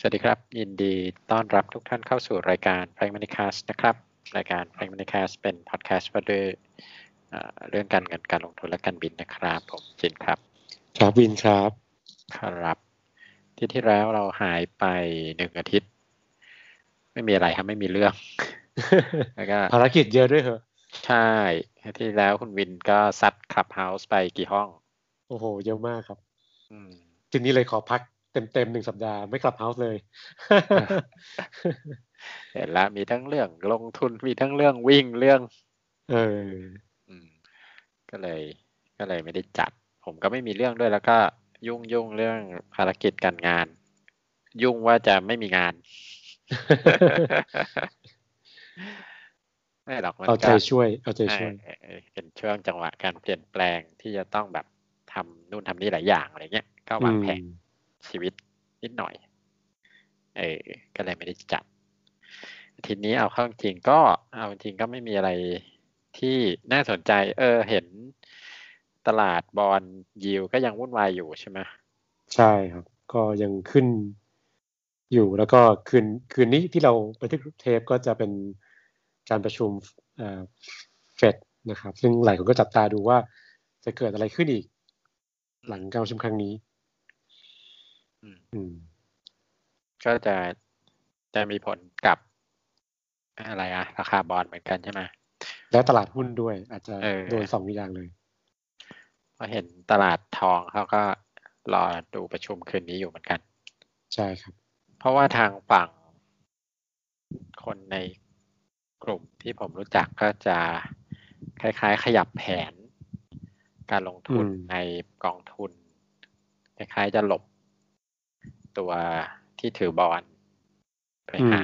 สวัสดีครับ ยินดีต้อนรับทุกท่านเข้าสู่รายการ p r a g m a t i c a s t นะครับ รายการ p r a g m a t i c a s t เป็นพอดแคสต์ว่าด้วยเอ่อเรื่องการเงินการลงทุนและการบินนะครับ ผมจินครับ ครับวินครับครับที่ที่แล้วเราหายไปหนึ่งอาทิตย์ ไม่มีอะไรครับไม่มีเรื่องแล้วก็ภารกิจเยอะด้วยเหรอ ใช่อาทิตย์ที่แล้วคุณวินก็ซัดคลับเฮาส์ไปกี่ห้อง โอ้โห เยอะมากครับอืมทีนี้เลยขอพัก เต็มๆหนึ่งสัปดาห์ไม่กลับเฮาส์เลย เห็นแล้วมีทั้งเรื่องลงทุนมีทั้งเรื่องวิ่งเรื่อง เอออืมก็เลย ก็เลยไม่ได้จัด ผมก็ไม่มีเรื่องด้วยแล้วก็ยุ่งยุ่งเรื่องภารกิจการงาน ยุ่งว่าจะไม่มีงานไม่หรอกมันเอาใจก็ช่วย เอาใจช่วยเออเออเป็นช่วงจังหวะการเปลี่ยนแปลงที่จะต้องแบบทำนู่นทำนี่หลายอย่างอะไรเงี้ยก็วางแผนอืม ชีวิตนิดหน่อย เออ ก็เลยไม่ได้จัด ทีนี้เอาเข้าจริงก็เอาจริงก็ไม่มีอะไรที่น่าสนใจ เออ เห็นตลาดบอลยิวก็ยังวุ่นวายอยู่ใช่ไหมใช่ครับ ก็ยังขึ้นอยู่แล้วก็คืนคืนนี้ที่เราบันทึกเทปก็จะเป็นการประชุมเฟดนะครับ ซึ่งหลายคนก็จับตาดูว่าจะเกิดอะไรขึ้นอีก หลังการประชุมครั้งนี้ ก็จะจะมีผลกับอะไรอะราคาบอลเหมือนกันใช่ไหมและตลาดหุ้นด้วย อาจจะเออโดนสองอย่างเลยเพราะเห็นตลาดทองเขาก็รอดูประชุมคืนนี้อยู่เหมือนกัน ใช่ครับ เพราะว่าทางฝั่งคนในกลุ่มที่ผมรู้จักก็จะคล้าย ๆ ขยับแผน การลงทุนอืมในกองทุน คล้ายๆจะหลบ ตัวที่ถือบอลไปหา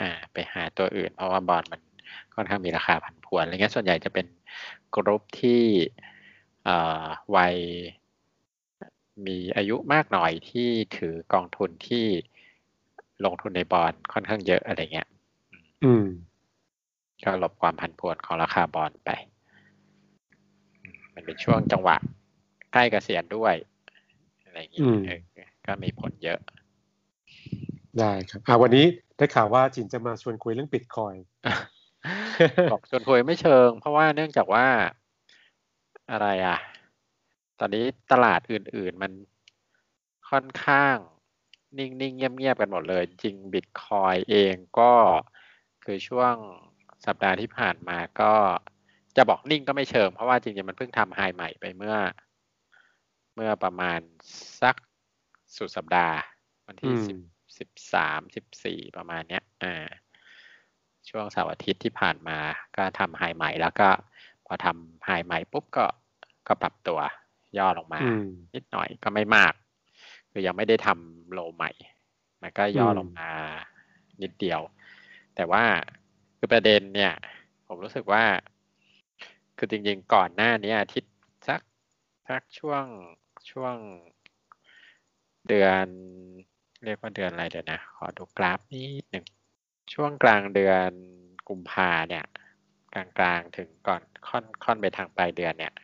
อ่า ไปหาตัวอื่น เพราะว่าบอลมันค่อนข้างมีราคาผันผวนอะไรเงี้ยส่วนใหญ่จะเป็นกรุ๊ปที่เอ่อวัยมีอายุมากหน่อยที่ถือกองทุนที่ลงทุนในบอลค่อนข้างเยอะอะไรเงี้ย อืม ก็หลบความผันผวนของราคาบอลไปอืมมันเป็นช่วงจังหวะใกล้เกษียณด้วย อะไรอย่างงี้อืมเออ ก็มีผลเยอะ ได้ครับอ่าวันนี้ได้ข่าวว่าจินจะมาชวนคุยเรื่องบิตคอยบอกชวนคุยไม่เชิง เพราะว่าเนื่องจากว่าอะไรอะ ตอนนี้ตลาดอื่น ๆ มันค่อนข้างนิ่ง ๆ เงียบ ๆ กันหมดเลย จริงบิตคอยเองก็คือช่วงสัปดาห์ที่ผ่านมาก็จะบอกนิ่งก็ไม่เชิง เพราะว่าจริง ๆ มันเพิ่งทำไฮใหม่ไปเมื่อ เมื่อประมาณสัก สุดสัปดาห์ วันที่อืมสิบสิบสามสิบสี่ประมาณเนี้ยอ่าช่วงเสาร์อาทิตย์ที่ผ่านมาก็ทำไฮใหม่แล้วก็พอทำไฮใหม่ปุ๊บก็ก็ปรับตัวย่อลงมาอืมนิดหน่อยก็ไม่มาก คือยังไม่ได้ทำโลใหม่ มันก็ย่ออมลงมานิดเดียว แต่ว่าคือประเด็นเนี่ย ผมรู้สึกว่า คือจริงๆก่อนหน้านี้อาทิตย์สักสักช่วงช่วง เดือน เรียกว่าเดือนอะไรเดี๋ยวนะ ขอดูกราฟนิดหนึ่ง ช่วงกลางเดือนกุมภาเนี่ย กลางๆถึงก่อนค่อนค่อนไปทางปลายเดือนเนี่ย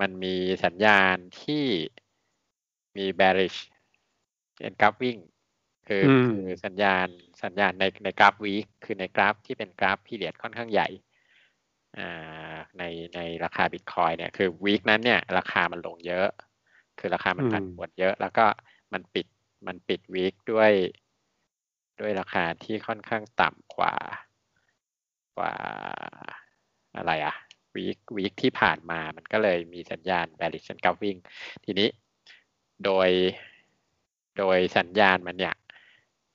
มันมีสัญญาณที่มี bearish เป็นกราฟวิ่งคืออืมคือสัญญาณสัญญาณในในกราฟวีคคือในกราฟที่เป็นกราฟพีเรียดค่อนข้างใหญ่อ่าในในราคาบิตคอยเนี่ยคือวีคนั้นเนี่ยราคามันลงเยอะ คือราคามันอืมผันผวนเยอะแล้วก็มันปิดมันปิด week ด้วย ด้วยราคาที่ค่อนข้างต่ำกว่ากว่าอะไรอะ week week ที่ผ่านมามันก็เลยมีสัญญาณ bearish and gap วิ่งทีนี้โดยโดยสัญญาณมันเนี่ย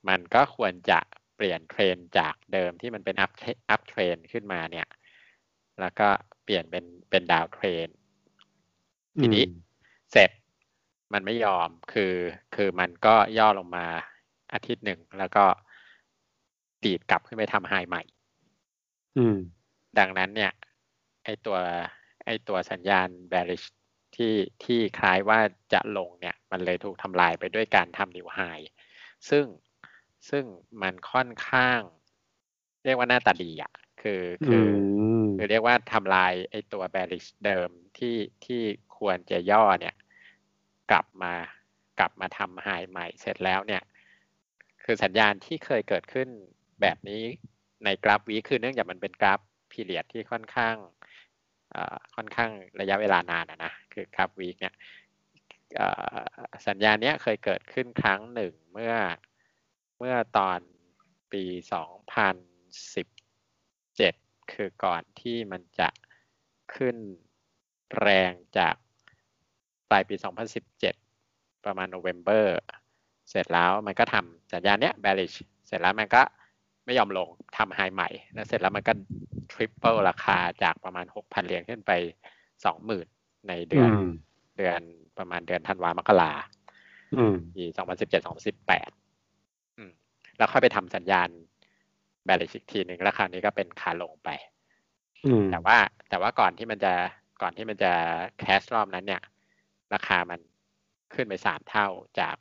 มันก็ควรจะเปลี่ยนเทรนด์จากเดิมที่มันเป็น up up trend ขึ้นมาเนี่ย แล้วก็เปลี่ยนเป็นเป็น down trendทีนี้อืมเสร็จ มันไม่ยอมคือ คือมันก็ย่อลงมาอาทิตย์หนึ่งแล้วก็ตีดกลับขึ้นไปทำไฮใหม่ อืม ดังนั้นเนี่ย ไอตัว ไอตัวสัญญาณ bearish ที่ที่คล้ายว่าจะลงเนี่ย มันเลยถูกทำลายไปด้วยการทำนิวไฮซึ่งซึ่งมันค่อนข้าง เรียกว่าหน้าตาดีอะ คือคือมคือเรียกว่าทำลายไอตัว bearish เดิมที่ที่ควรจะย่อเนี่ย กลับมากลับมาทำไฮใหม่เสร็จแล้วเนี่ย คือสัญญาณที่เคยเกิดขึ้นแบบนี้ในกราฟวีคือเนื่องจากมันเป็นกราฟพีเรียดที่ค่อนข้างค่อนข้างระยะเวลานานนะ คือกราฟวีคเนี่ยสัญญาณนี้เคยเกิดขึ้นครั้งหนึ่งเมื่อเมื่อตอนปี 2017 คือก่อนที่มันจะขึ้นแรงจาก ปลายปี 2017 ประมาณโนเวม ber เสร็จแล้วมันก็ทำสัญญาณเนี้ย bearish เสร็จแล้วมันก็ไม่ยอมลงทำไฮใหม่ แล้วเสร็จแล้วมันก็ทริปเปิลราคาจากประมาณ 6,000 เหรียญขึ้นไป 20,000 ในเดือนเดือนประมาณเดือนธันวามกราปี2017 2018 แล้วค่อยไปทำสัญญาณแบลลิชอีกทีหนึ่งแล้วคราวนี้ก็เป็นขาลงไปแต่ว่าแต่ว่าก่อนที่มันจะก่อนที่มันจะแคสรอบนั้นเนี่ย ราคามันขึ้นไปสามเท่าจาก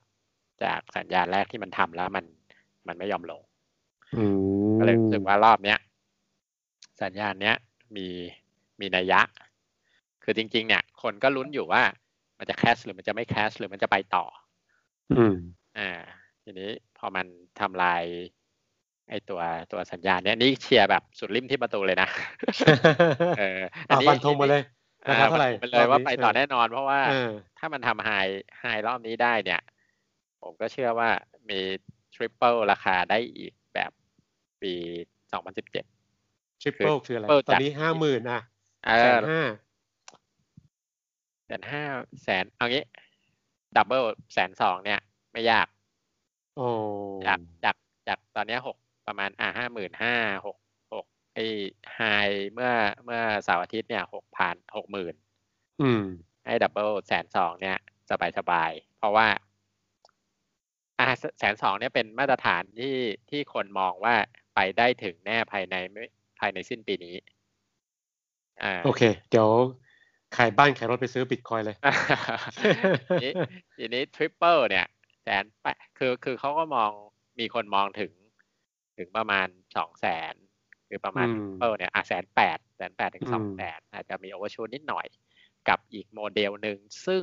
จากสัญญาณแรกที่มันทำแล้วมันมันไม่ยอมลงก็เลยรู้สึกว่ารอบเนี้ยสัญญาณเนี้ยมีมีนัยยะ คือจริง ๆ เนี่ย คนก็ลุ้นอยู่ว่ามันจะ crash หรือมันจะไม่ crash หรือมันจะไปต่อ อืม อ่า ทีนี้พอมันทำลายไอตัวตัวสัญญาณเนี้ยนี่เชียร์แบบสุดลิ่มทิ่มประตูเลยนะ เอออันนี้ฟันธงมาเลย นะครับเท่าไหร่เลยว่าไปต่อแน่นอน เพราะว่าถ้ามันทำ high high รอบนี้ได้เนี่ย ผมก็เชื่อว่ามี triple ราคาได้อีกแบบปีสองพันสิบเจ็ด triple คืออะไร ตอนนี้ห้าหมื่นอะแสนห้าแสนห้าแสนเอางี้ double แสนสองเนี่ย ไม่ยาก โอ้จากจากจากตอนนี้หกประมาณอ่าห้าหมื่นห้าหกหก ไอ high เมื่อเมื่อเสาร์อาทิตย์เนี่ยหกพันหกหมื่นอืมให้ double แสนสองเนี่ยสบายสบาย เพราะว่าอ่าแสนสองเนี่ยเป็นมาตรฐานที่ที่คนมองว่าไปได้ถึงแน่ภายในไม่ภายในสิ้นปีนี้อ่าโอเค เดี๋ยวขายบ้านขายรถไปซื้อบิตคอยน์เลยทีนี้ triple เนี่ยแสนแปคือคือเขาก็มองมีคนมองถึงถึงประมาณสองแสน คือประมาณเออเนี่ยอะแสนแปดแสนแปดถึงสองแสนอาจจะมี overshoot นิดหน่อย กับอีกโมเดลหนึ่งซึ่ง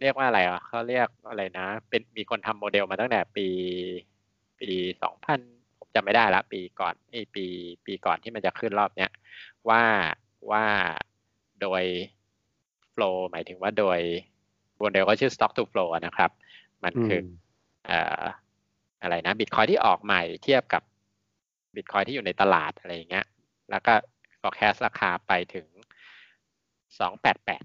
เรียกว่าอะไรอะเขาเรียกอะไรนะ เป็นมีคนทำโมเดลมาตั้งแต่ปีปีสองพันผมจำไม่ได้ละ ปีก่อนไอปี ปีก่อนที่มันจะขึ้นรอบเนี้ยว่าว่าโดยโฟล์หมายถึงว่าโดยโมเดลก็ชื่อ stock to flow นะครับ มันคืออะไรนะบิตคอยที่ออกใหม่เทียบกับ บิตคอยที่อยู่ในตลาดอะไรอย่างเงี้ย แล้วก็ forecast ราคาไปถึงสองแปดแปด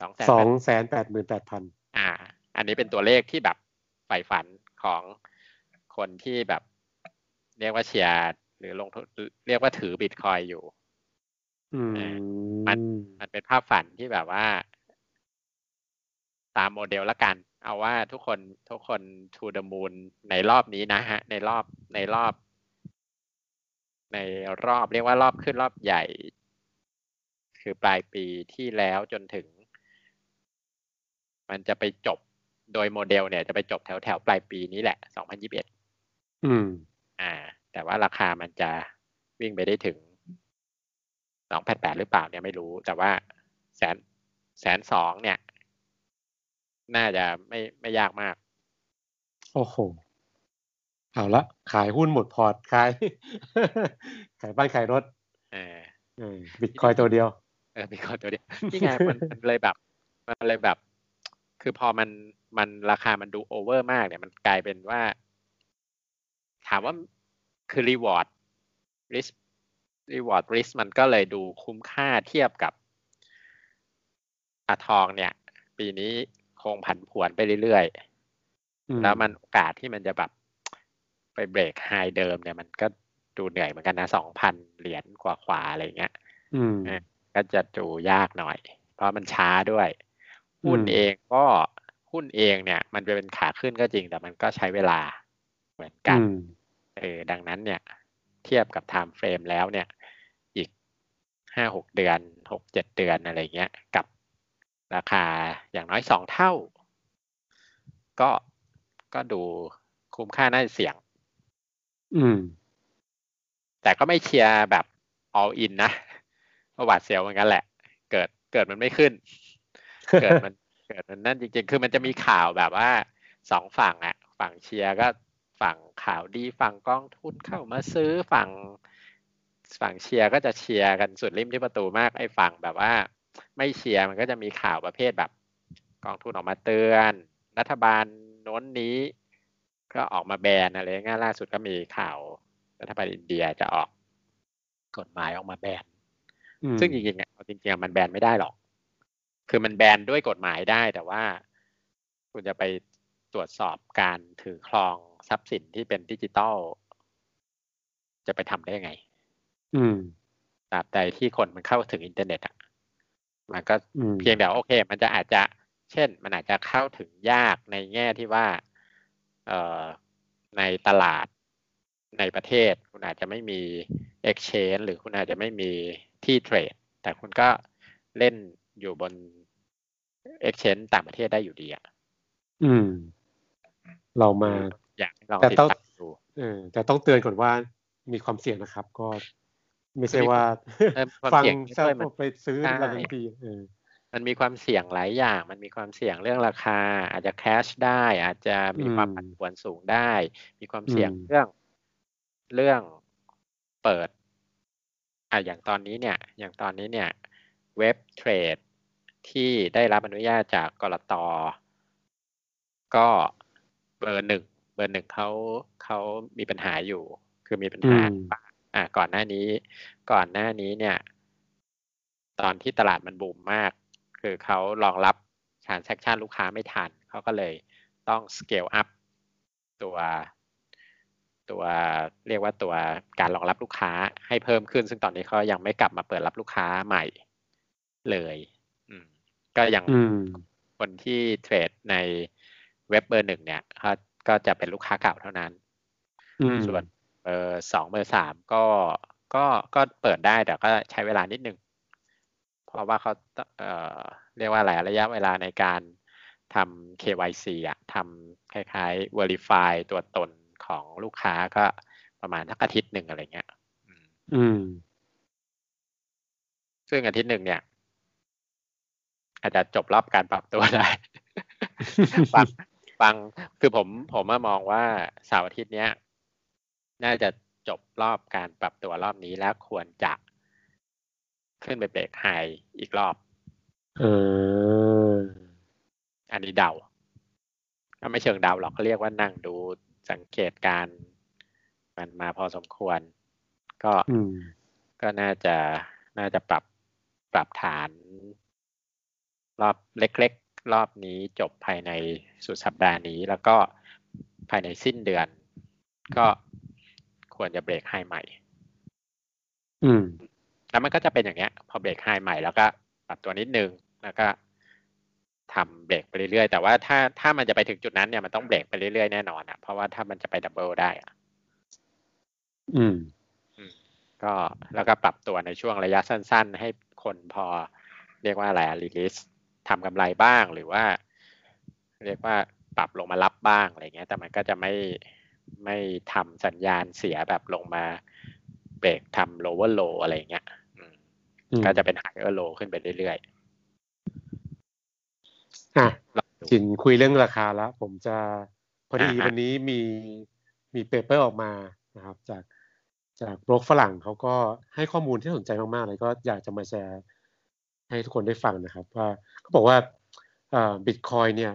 สองสองแสนแปดหมื่นแปดพันอ่า อันนี้เป็นตัวเลขที่แบบใฝ่ฝันของคนที่แบบ เรียกว่าเชียร์หรือลงทุนเรียกว่าถือบิตคอยน์อยู่มันมันเป็นภาพฝันที่แบบว่า ตามโมเดลละกัน เอาว่าทุกคนทุกคน to the moonในรอบนี้นะฮะ ในรอบในรอบ ในรอบเรียกว่ารอบขึ้นรอบใหญ่ คือปลายปีที่แล้วจนถึง มันจะไปจบโดยโมเดลเนี่ย จะไปจบแถวแถวปลายปีนี้แหละ สองพันยิบเอ็ดอืม อ่า แต่ว่าราคามันจะวิ่งไปได้ถึงสองแปดแปดหรือเปล่าเนี่ยไม่รู้ แต่ว่าแสนแสนสองเนี่ย น่าจะไม่ไม่ยากมาก โอ้โห เอาละขายหุ้นหมดพอร์ตขาย ขายบ้านขายรถ เออบิตคอยน์ตัวเดียวเออบิตคอยน์ตัวเดียวนี่ไงมันเลยแบบ มันเลยแบบ คือพอมันมันราคามันดูโอเวอร์มากเนี่ยมันกลายเป็นว่า ถามว่าคือ reward risk reward risk มันก็เลยดูคุ้มค่าเทียบกับอะทองเนี่ย ปีนี้คงผันผวนไปเรื่อยๆ แล้วมันโอกาสที่มันจะแบบ ไป break high เดิมเนี่ยมันก็ดูเหนื่อยเหมือนกันนะสองพันเหรียญกว่าขวาอะไรเงี้ยก็จะดูยากหน่อย เพราะมันช้าด้วย หุ้นเองก็หุ้นเองเนี่ย มันจะเป็นขาขึ้นก็จริงแต่มันก็ใช้เวลาเหมือนกันเออดังนั้นเนี่ย เทียบกับ time frame แล้วเนี่ย อีกห้าหกเดือนหกเจ็ดเดือนอะไรเงี้ย กับราคาอย่างน้อยสองเท่า ก็ก็ดูคุ้มค่าน่าเสี่ยง อืม แต่ก็ไม่เชียร์แบบ all in นะประวัติเสียวเหมือนกันแหละ เกิดเกิดมันไม่ขึ้น เกิดมันเกิดมันนั่นจริง ๆ คือมันจะมีข่าวแบบว่าสองฝั่งอะฝั่งเชียร์ก็ฝั่งข่าวดีฝั่งกองทุนเข้ามาซื้อฝั่งฝั่งเชียร์ก็จะเชียร์กันสุดริมที่ประตูมากไอ้ฝั่งแบบว่า ไม่เชียร์มันก็จะมีข่าวประเภทแบบ กองทุนออกมาเตือน รัฐบาลโน้นนี้ ก็ออกมาแบนอะไรเงี้ยล่าสุดก็มีข่าวรัฐบาลอินเดียจะออกกฎหมายออกมาแบนซึ่งจริงๆอะจริงๆมันแบนไม่ได้หรอก คือมันแบนด้วยกฎหมายได้ แต่ว่าคุณจะไปตรวจสอบการถือครองทรัพย์สินที่เป็นดิจิตอลจะไปทำได้ยังไง อืมตราบใดที่คนมันเข้าถึงอินเทอร์เน็ตอะ มันก็เพียงแต่โอเค มันจะอาจจะ เช่น มันอาจจะเข้าถึงยากในแง่ที่ว่าเอ่อ ในตลาดในประเทศ คุณอาจจะไม่มี exchange หรือคุณอาจจะไม่มีที่เทรด แต่คุณก็เล่นอยู่บน exchange ต่างประเทศได้อยู่ดีอะอืม เรามาอยากลองติดตามดูเออแต่ต้องเตือนก่อนว่ามีความเสี่ยงนะครับ ก็ไม่ใช่ว่าฟังเช่ไปซื้ออะไรทันที มันมีความเสี่ยงหลายอย่าง มันมีความเสี่ยงเรื่องราคา อาจจะแคชได้ อาจจะมีความผันผวนสูงได้ มีความเสี่ยงเรื่องเรื่องเปิดอะอย่างตอนนี้เนี่ย อย่างตอนนี้เนี่ย เว็บ trade ที่ได้รับอนุญาตจากกลตก็เบอร์หนึ่งเบอร์หนึ่งเขาเขามีปัญหาอยู่ คือมีปัญหาอ่าก่อนหน้านี้ ก่อนหน้านี้เนี่ย ตอนที่ตลาดมันบูมมาก คือเขารองรับ transaction ลูกค้าไม่ทันเขาก็เลยต้อง scale upตัวตัวเรียกว่าตัวการรองรับลูกค้าให้เพิ่มขึ้น ซึ่งตอนนี้เขายังไม่กลับมาเปิดรับลูกค้าใหม่เลยอืมก็ยังคนที่เทรดในเว็บเบอร์หนึ่งเนี่ยเขาก็จะเป็นลูกค้าเก่าเท่านั้นส่วนเบอร์สองเบอร์สามก็ก็ก็เปิดได้แต่ก็ใช้เวลานิดนึง เพราะว่าเขาเอ่อเรียกว่าอะไรระยะเวลาในการทำ KYC อะทำคล้ายๆ Verify ตัวตนของลูกค้าก็ประมาณทักอาทิตย์หนึ่งอะไรเงี้ย อืม ซึ่งอาทิตย์หนึ่งเนี่ย อาจจะจบรอบการปรับตัวได้ฟังฟังคือผมผมมองว่าเสาร์อาทิตย์เนี้ย น่าจะจบรอบการปรับตัวรอบนี้แล้วควรจะ ขึ้นไปเบรกไฮอีกรอบเอออันนี้เดาก็ไม่เชิงเดาหรอกเขาเรียกว่านั่งดูสังเกตการมันมาพอสมควร ก็ก็น่าจะน่าจะปรับปรับฐาน รอบเล็กๆ รอบนี้จบภายในสุดสัปดาห์นี้ แล้วก็ภายในสิ้นเดือน ก็ควรจะ break high ใหม่ อืม แล้วมันก็จะเป็นอย่างเงี้ย พอ break high ใหม่แล้วก็ปรับตัวนิดนึงแล้วก็ทำเบรกไปเรื่อยๆ แต่ว่าถ้าถ้ามันจะไปถึงจุดนั้นเนี่ยมันต้องเบรกไปเรื่อยๆแน่นอนอะเพราะว่าถ้ามันจะไป double ได้อะอืมก็แล้วก็ปรับตัวในช่วงระยะสั้น ๆ ให้คนพอเรียกว่าอะไร release ทำกำไรบ้างหรือว่า เรียกว่าปรับลงมารับบ้างอะไรเงี้ย แต่มันก็จะไม่ไม่ทำสัญญาณเสียแบบลงมาเบรกทำ lower low อะไรเงี้ย ก็จะเป็น higher low ขึ้นไปเรื่อยๆอะจินคุยเรื่องราคาแล้ว ผมจะพอดีวันนี้มีมี paper ออกมานะครับ จากจากบล็อกฝรั่งเขาก็ให้ข้อมูลที่สนใจมากๆเลยก็อยากจะมาแชร์ให้ทุกคนได้ฟังนะครับว่าเขาบอกว่าบิตคอยน์เนี่ย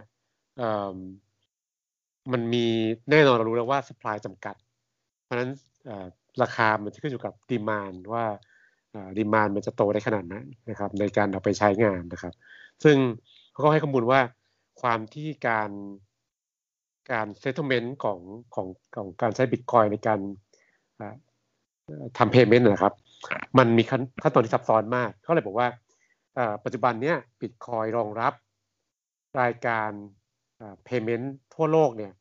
มันมีแน่นอนเรารู้แล้วว่า supply จำกัด เพราะฉะนั้นราคามันจะขึ้นอยู่กับ demand ว่า demand มันจะโตได้ขนาดนั้นนะครับ ในการเอาไปใช้งานนะครับ ซึ่งเขาก็ให้ข้อมูลว่าความที่การการ settlement ของของของการใช้บิตคอยน์ในการทำเพย์เมนต์นะครับ มันมีขั้นตอนที่ซับซ้อนมาก เขาเลยบอกว่าปัจจุบันเนี้ยบิตคอยรองรับรายการเพย์เมนต์ทั่วโลกเนี่ย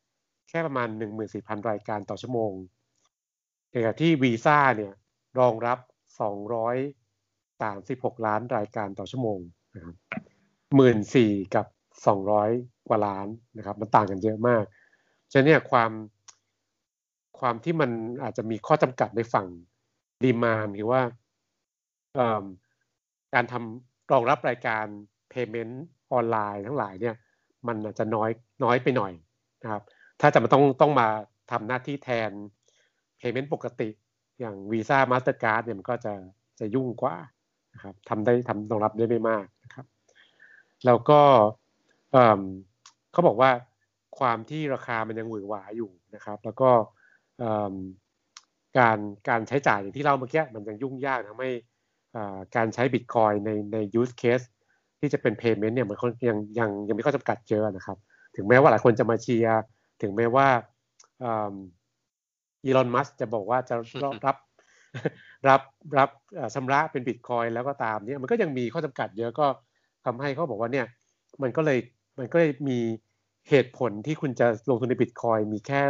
แค่ประมาณ 14,000 รายการต่อชั่วโมงในขณะที่วีซ่าเนี่ยรองรับ 236 ล้านรายการต่อชั่วโมงนะครับหมื่นสี่กับสองร้อยกว่าล้านนะครับ มันต่างกันเยอะมาก ฉะนั้นเนี่ยความความที่มันอาจจะมีข้อจำกัดในฝั่งดีมานคือว่าการทำรองรับรายการ payment ออนไลน์ทั้งหลายเนี่ย มันอาจจะน้อยน้อยไปหน่อยนะครับ ถ้าจะมาต้องต้องมาทำหน้าที่แทน payment ปกติ อย่าง Visa Mastercard เนี่ยมันก็จะจะยุ่งกว่านะครับทำได้ทำรองรับได้ไม่มากนะครับ แล้วก็เขาบอกว่าความที่ราคามันยังหวือหวาอยู่นะครับ แล้วก็การการใช้จ่ายอย่างที่เล่าเมื่อกี้มันยังยุ่งยากทำให้การใช้บิตคอยในใน use case ที่จะเป็น payment เนี่ยมันยังยังยังมีข้อจำกัดเยอะนะครับ ถึงแม้ว่าหลายคนจะมาเชียร์ ถึงแม้ว่า อีลอนมัสจะบอกว่าจะรับรับรับชำระเป็นบิตคอยแล้วก็ตามเนี่ยมันก็ยังมีข้อจำกัดเยอะก็ทำให้เขาบอกว่าเนี่ยมันก็เลยมันก็เลยมีเหตุผลที่คุณจะลงทุนในบิตคอยมีแค่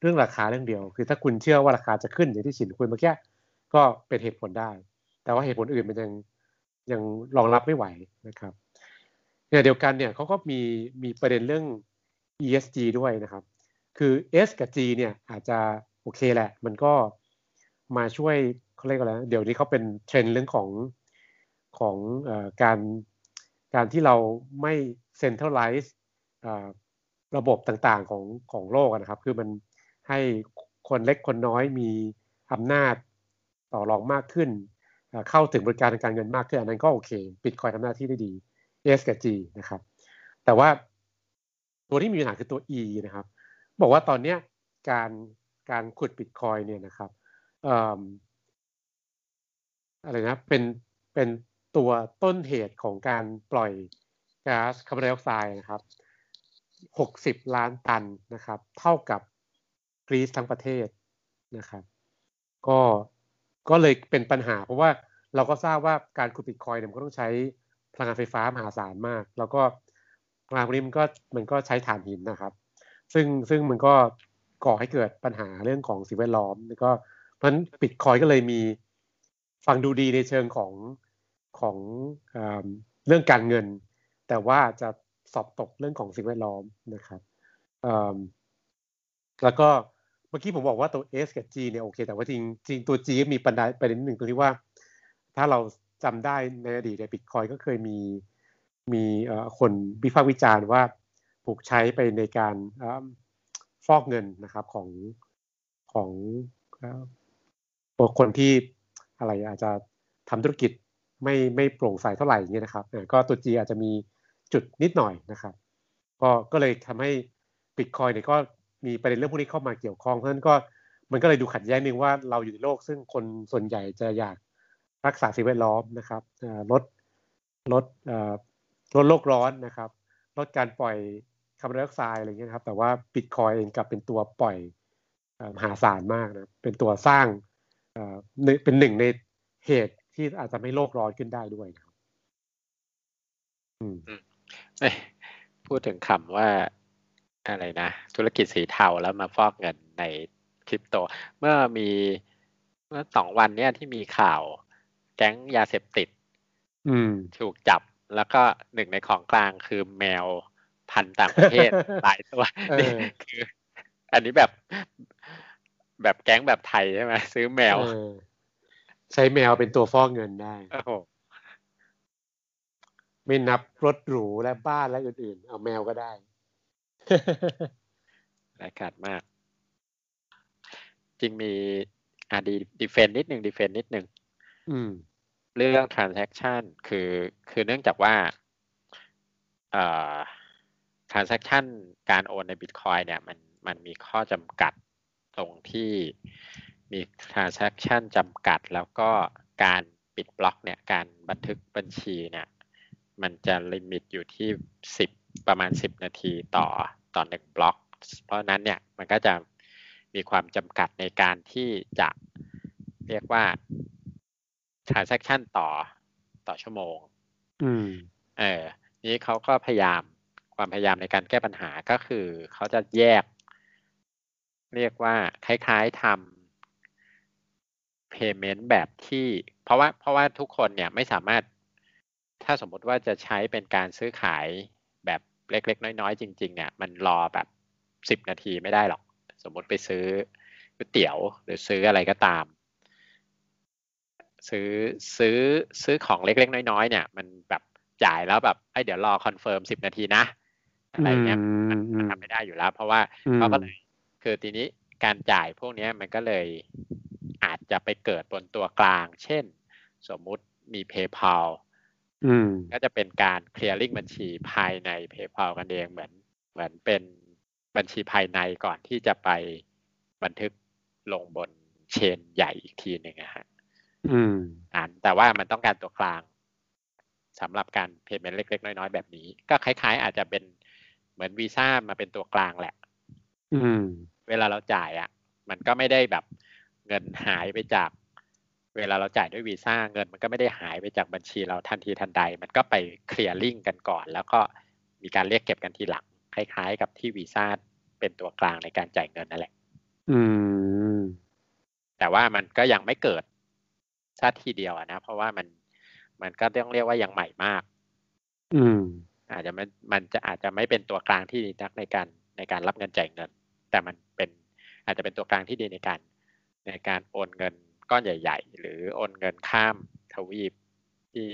เรื่องราคาเรื่องเดียว คือถ้าคุณเชื่อว่าราคาจะขึ้นอย่างที่ฉินคุยเมื่อกี้ก็เป็นเหตุผลได้ แต่ว่าเหตุผลอื่นมันยังยังรองรับไม่ไหวนะครับเนี่ยเดียวกันเนี่ยเขาก็มีมีประเด็นเรื่อง ESG ด้วยนะครับ คือ S กับ G เนี่ยอาจจะ โอเคแหละ มันก็มาช่วยเขาเรียกอะไรเดี๋ยวนี้เขาเป็นเทรนด์เรื่องของของอการการที่เราไม่เซ็นทรัลไลซ์ระบบต่างๆของของโลกนะครับ คือมันให้คนเล็กคนน้อยมีอำนาจต่อรองมากขึ้น เข้าถึงบริการทางการเงินมากขึ้น อันนั้นก็โอเคปิดคอยทำหน้าที่ได้ดี S กับ G นะครับ แต่ว่าตัวที่มีปัญหาคือตัว E นะครับ บอกว่าตอนนี้การ การขุดบิตคอยเนี่ยนะครับอะไรนะเป็นเป็นตัวต้นเหตุของการปล่อยก๊าซคาร์บอนไดออกไซด์นะครับหกสิบล้านตันนะครับ เท่ากับกรีซทั้งประเทศนะครับ ก็ก็เลยเป็นปัญหา เพราะว่าเราก็ทราบว่าการขุดบิตคอยเนี่ยมันก็ต้องใช้พลังงานไฟฟ้ามหาศาลมาก แล้วก็พลังงานพวกนี้มันก็มันก็ใช้ถ่านหินนะครับ ซึ่งซึ่งมันก็ ก่อให้เกิดปัญหาเรื่องของสิ่งแวดล้อมแล้วก็เพราะฉะนั้นบิตคอยก็เลยมีฟังดูดีในเชิงของของเรื่องการเงิน แต่ว่าจะสอบตกเรื่องของสิ่งแวดล้อมนะครับแล้วก็เมื่อกี้ผมบอกว่าตัว S กับ G เนี่ยโอเค แต่ว่าจริงจริงตัว G มีปัญหาประเด็นหนึ่งตรงที่ว่า ถ้าเราจำได้ในอดีตในบิตคอยก็เคยมีมีคนวิพากษ์วิจารณ์ว่าถูกใช้ไปในการ ฟอกเงินนะครับของของคนที่อะไรอาจจะทำธุรกิจไม่ไม่โปร่งใสเท่าไหร่เงี้ยนะครับก็ตัว G อาจจะมีจุดนิดหน่อยนะครับ ก็ก็เลยทำให้บิตคอยเนี่ยก็มีประเด็นเรื่องพวกนี้เข้ามาเกี่ยวข้องเพราะฉะนั้นก็มันก็เลยดูขัดแย้งนึงว่าเราอยู่ในโลก ซึ่งคนส่วนใหญ่จะอยากรักษาสิ่งแวดล้อมนะครับลดลดลดโลกร้อนนะครับ ลดการปล่อย คาร์บอนไดออกไซด์อะไรเงี้ยครับ แต่ว่าบิตคอยเองกลับเป็นตัวปล่อยมหาศาลมากนะ เป็นตัวสร้างเป็นหนึ่งในเหตุที่อาจจะไม่โลกร้อนขึ้นได้ด้วยนะครับอืมพูดถึงคำว่าอะไรนะ ธุรกิจสีเทาแล้วมาฟอกเงินในคริปโต เมื่อมีเมื่อสองวันเนี้ยที่มีข่าวแก๊งยาเสพติดถูกจับแล้วก็หนึ่งในของกลางคือแมว พันธุ์ต่างประเทศหลายตัวนี่คือ อันนี้แบบแบบแก๊งแบบไทยใช่ไหมซื้อแมวใช้แมวเป็นตัวฟอกเงินได้ไม่นับรถหรูและบ้านและอื่นๆ เอาแมวก็ได้รายการมาก จริงมีอ่าดีดีเฟนนิดหนึ่งดีเฟนนิดหนึ่งเรื่อง transaction คือคือเนื่องจากว่าเอ่อ transaction การโอนใน Bitcoin เนี่ยมันมันมีข้อจำกัดตรงที่มี transaction จำกัด แล้วก็การปิดบล็อกเนี่ยการบันทึกบัญชีเนี่ยมันจะลิมิตอยู่ที่สิบประมาณสิบนาทีต่อต่อหนึ่งบล็อก เพราะนั้นเนี่ยมันก็จะมีความจำกัดในการที่จะเรียกว่า transaction ต่อต่อชั่วโมง อืม เออ นี้เขาก็พยายาม ความพยายามในการแก้ปัญหาก็คือเขาจะแยก เรียกว่าคล้ายๆทำ payment แบบที่ เพราะว่าเพราะว่าทุกคนเนี่ยไม่สามารถถ้าสมมติว่าจะใช้เป็นการซื้อขายแบบเล็ก ๆ น้อย ๆ จริง ๆ เนี่ย มันรอแบบสิบนาทีไม่ได้หรอก สมมติไปซื้อก๋วยเตี๋ยวหรือซื้ออะไรก็ตาม ซื้อซื้อซื้อของเล็ก ๆ น้อย ๆ เนี่ย มันแบบจ่ายแล้วแบบไอ้เดี๋ยวรอ confirm สิบนาทีนะ อะไรเงี้ยมันทำไม่ได้อยู่แล้ว เพราะว่าเขาก็เลยคือทีนี้การจ่ายพวกนี้มันก็เลยอาจจะไปเกิดบนตัวกลาง เช่น สมมุติมี PayPal อืมก็จะเป็นการ clearing บัญชีภายใน PayPal กันเองเหมือนเหมือนเป็นบัญชีภายในก่อนที่จะไปบันทึกลงบนเชนใหญ่อีกทีหนึ่งนะฮะอืมอ่านแต่ว่ามันต้องการตัวกลางสำหรับการ payment เล็ก ๆ น้อย ๆ แบบนี้ ก็คล้าย ๆ อาจจะเป็น เหมือนวีซ่ามาเป็นตัวกลางแหละ อืม เวลาเราจ่ายอะ มันก็ไม่ได้แบบเงินหายไปจาก เวลาเราจ่ายด้วยวีซ่าเงิน มันก็ไม่ได้หายไปจากบัญชีเราทันทีทันใด มันก็ไปเคลียร์ลิงกันก่อน แล้วก็มีการเรียกเก็บกันทีหลังคล้ายๆ กับที่วีซ่าเป็นตัวกลางในการจ่ายเงินนั่นแหละ อืม แต่ว่ามันก็ยังไม่เกิดชาติทีเดียวอะนะ เพราะว่ามันมันก็ต้องเรียกว่ายังใหม่มาก อืม อาจจะไม่มันจะอาจจะไม่เป็นตัวกลางที่ดีนักในการในการรับเงินจ่ายเงิน แต่มันเป็นอาจจะเป็นตัวกลางที่ดีในการในการโอนเงินก้อนใหญ่ ๆ หรือโอนเงินข้ามทวีปที่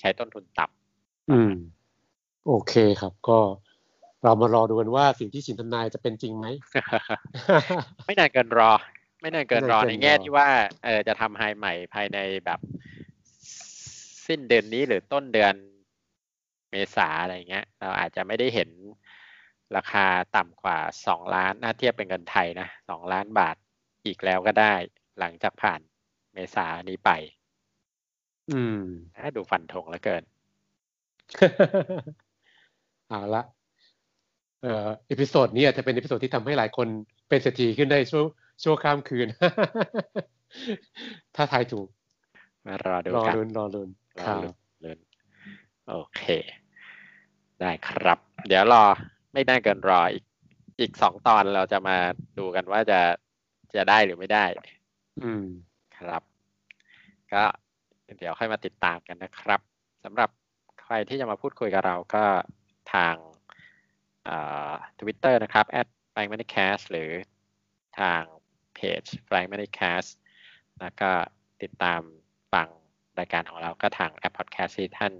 ใช้ต้นทุนต่ำอืม โอเคครับ ก็เรามารอดูกันว่าสิ่งที่สินทำนายจะเป็นจริงไหม ไม่นานเกินรอ ไม่นานเกินรอไม่นานเกินรอในแง่ที่ว่าเออจะทำไฮใหม่ภายในแบบ สิ้นเดือนนี้หรือต้นเดือน เมษาอะไรเงี้ย เราอาจจะไม่ได้เห็นราคาต่ำกว่าสองล้านน่าเทียบเป็นเงินไทยนะสองล้านบาทอีกแล้วก็ได้ หลังจากผ่านเมษานี้ไป อืมถ้าดูฟันธงแล้วเกิน เอาละเอ่อ episode นี้อาจจะเป็น episode ที่ทำให้หลายคนเป็นเศรษฐีขึ้นได้ชั่วชั่วข้ามคืน ถ้าทายถูกมารอดูรอกันลุ้นรอลุ้นรคอรับลุ้นลุ้นโอเค ได้ครับ เดี๋ยวรอไม่ได้เกินรออีกอีกสองตอนเราจะมาดูกันว่าจะจะได้หรือไม่ได้ อืมครับ ก็เดี๋ยวค่อยมาติดตามกันนะครับสำหรับใครที่จะมาพูดคุยกับเราก็ทางทวิตเตอร์นะครับ at f l y m o n e y c a s t หรือทางเพจ f l y m o n e y c a s t แล้วก็ติดตามฟังรายการของเราก็ทางแอปพอดแคสต์ที่ท่าน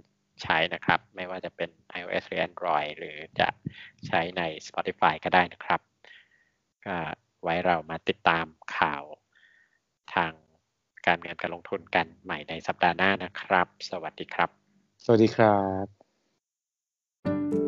ใช้นะครับ ไม่ว่าจะเป็น iOS หรือ Android หรือจะใช้ใน Spotify ก็ได้นะครับ ก็ไว้เรามาติดตามข่าวทางการเงินการลงทุนกันใหม่ในสัปดาห์หน้านะครับ สวัสดีครับ สวัสดีครับ